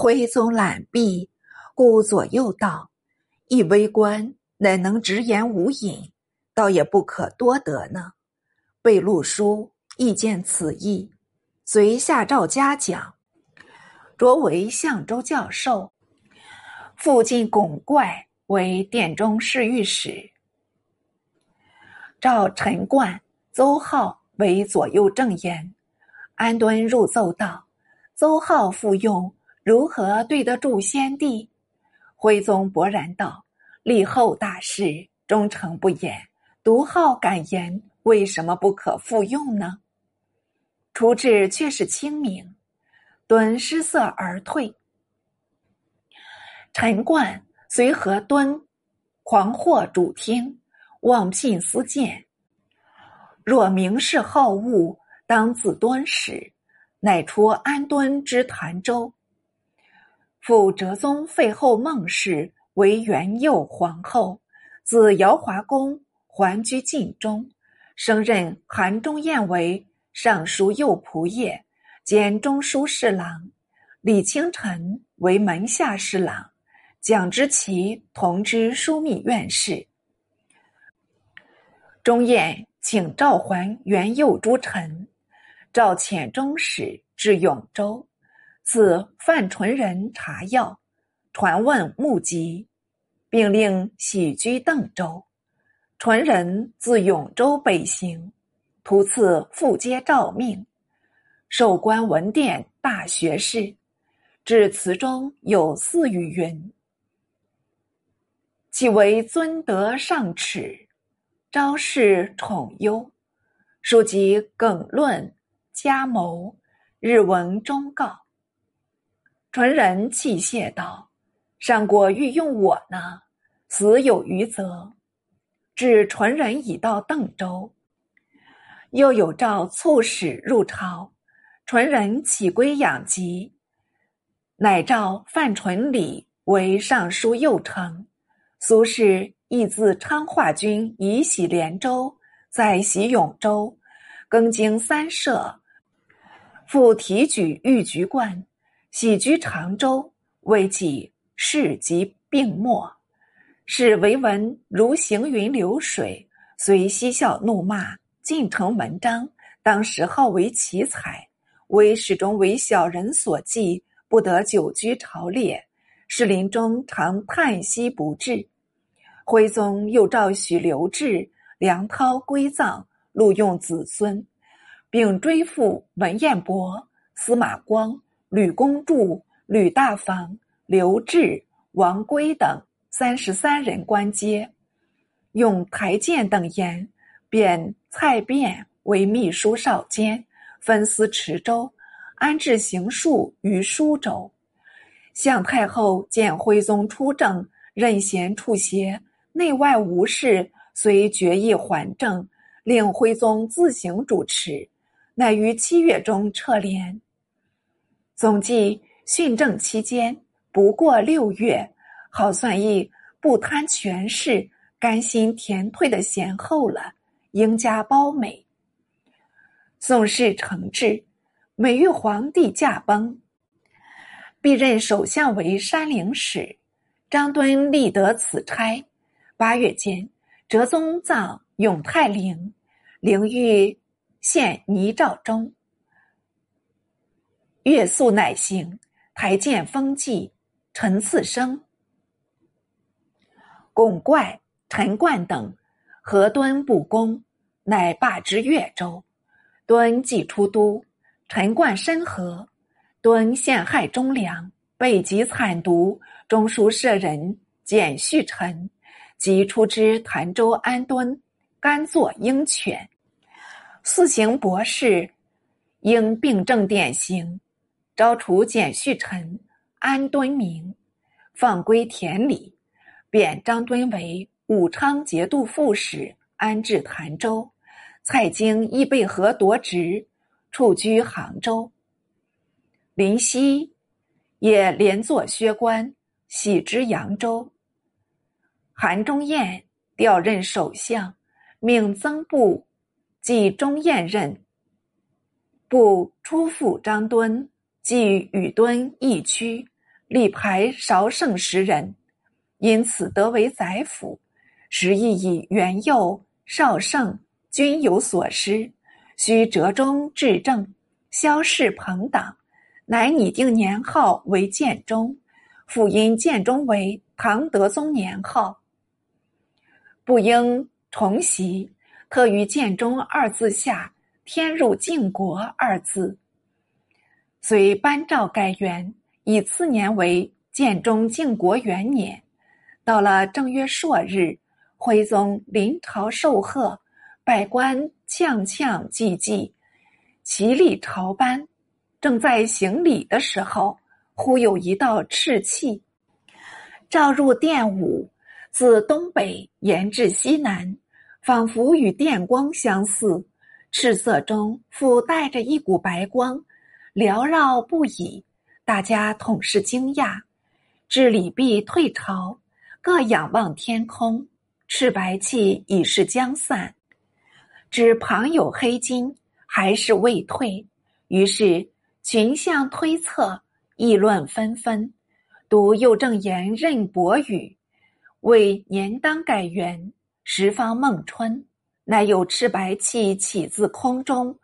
徽宗览毕，顾左右道：“一微官乃能直言无隐，倒也不可多得呢。”被录书亦见此意，遂下诏嘉奖，擢为相州教授。附近巩怪为殿中侍御史，召陈冠、邹浩为左右正言。安敦入奏道：“邹浩复用，如何对得住先帝？”徽宗勃然道：“立后大事，忠诚不言，独好敢言，为什么不可复用呢？”处置却是清明，敦失色而退。陈冠随和敦，狂惑主听，妄聘私见。若明示好恶，当自敦使，乃出安敦之潭州。复哲宗废后孟氏为元佑皇后，自尧华宫还居晋中，升任韩忠彦为尚书右仆射兼中书侍郎，李清晨为门下侍郎。蒋之奇同知枢密院事，钟彦请召还元佑诸臣，召遣中使至永州，赐范纯仁茶药，传问目疾，并令徙居邓州。纯仁自永州北行，途次复接诏命，授官文殿大学士，至词中有四语云。岂为尊德上耻，昭示宠优，书籍耿论家谋，日闻忠告。淳人泣谢道：“上国欲用我呢，死有余责。”至淳人已到邓州，又有诏促使入朝，淳人起归养疾，乃召范纯礼为尚书右丞。苏轼亦自昌化军以徙连州，在徙永州，更经三社，复提举御局官，徙居常州，为己事及病没，使为文如行云流水，虽嬉笑怒骂，尽成文章。当时号为奇才，为始终为小人所忌，不得久居朝列。是临终常叹息不至。徽宗又召许留志、梁涛归葬，录用子孙，并追复文彦博、司马光、吕公著、吕大房、刘志、王圭等三十三人官阶，用台谏等言，贬蔡卞为秘书少监，分司池州，安置行数于舒州。向太后见徽宗出政，任贤处协。内外无事，遂决议还政，令徽宗自行主持，乃于七月中撤帘。总计训政期间不过六月，好算一不贪权势、甘心田退的贤后了，应加褒美。宋氏承制，每遇皇帝驾崩，必任首相为山陵使。张敦立得此差。八月间，哲宗葬永泰陵，陵玉献泥沼中。月宿乃行，台见封记，陈次生、巩怪、陈冠等，何敦不公，乃罢之越州。敦既出都，陈冠申和，敦陷害忠良，被疾惨毒。中书舍人简续臣。即出之潭州安敦，甘作鹰犬，四行博士，应病症典型，招除简续臣，安敦明，放归田里，贬张敦为武昌节度副使，安置潭州。蔡京亦被何夺职，处居杭州。林夕也连坐薛官，徙之扬州。韩忠彦调任首相，命曾布继忠彦任。布出复张敦，即与敦义区，力排少胜十人，因此得为宰辅。时亦以元佑、少胜均有所失，须折中治政，萧氏朋党，乃拟定年号为建中。复因建中为唐德宗年号，不应重袭，特于建中二字下添入晋国二字。遂颁诏改元，以次年为建中靖国元年。到了正月朔日，徽宗临朝受贺，百官锵锵祭祭，齐立朝班。正在行礼的时候。忽有一道赤气，照入殿午，自东北延至西南，仿佛与电光相似。赤色中附带着一股白光，缭绕不已。大家统是惊讶。至礼毕退朝，各仰望天空，赤白气已是将散，只旁有黑金，还是未退。于是群相推测。议论纷纷，读右正言任伯语，为年当改元，十方梦春，乃有赤白气起自空中，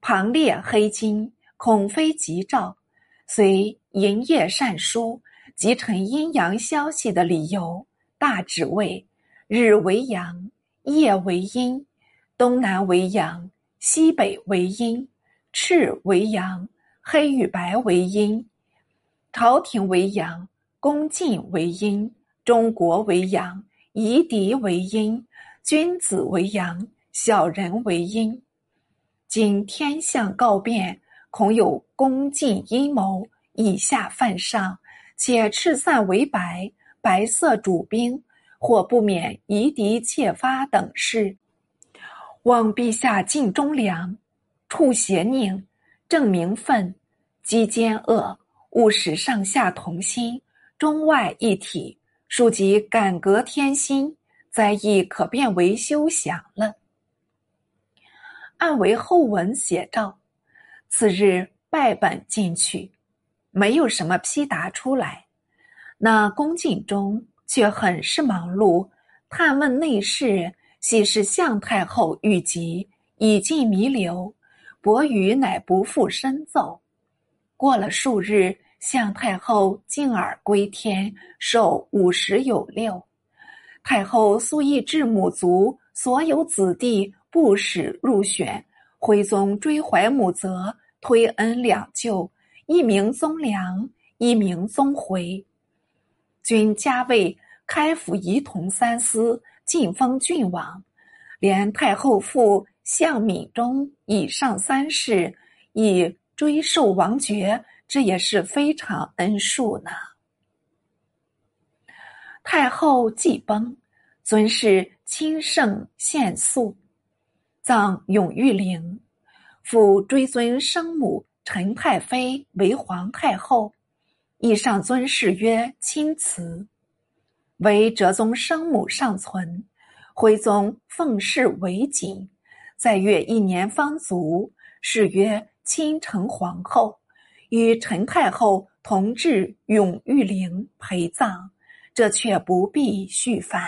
旁列黑金，恐非吉兆，遂营业善书，集成阴阳消息的理由，大致为：日为阳，夜为阴，东南为阳，西北为阴，赤为阳，黑与白为阴。朝廷为阳，宫禁为阴；中国为阳，夷狄为阴；君子为阳，小人为阴。今天象告变，恐有宫禁阴谋，以下犯上，且赤散为白，白色主兵，或不免夷狄窃发等事。望陛下尽忠良，处邪佞，正名分，积奸恶。务使上下同心，中外一体，庶几改革天心，灾异可变为休想了。按为后文写照，次日拜本进去，没有什么批答出来。那宫禁中却很是忙碌，探问内侍，系是向太后御疾，已尽弥留。伯羽乃不复深奏。过了数日，向太后敬耳归天，寿五十有六。太后素意至母族，所有子弟不使入选。徽宗追怀母泽，推恩两舅，一名宗良，一名宗回，均加位开府仪同三司，晋封郡王。连太后父向敏中以上三世，以追授王爵，这也是非常恩恕呢。太后既崩，尊谥亲圣献肃，葬永裕陵，复追尊生母陈太妃为皇太后，亦上尊谥曰钦慈。为哲宗生母尚存，徽宗奉谥为景，在月一年方卒，谥曰。亲成皇后，与陈太后同治永裕陵陪葬，这却不必续翻。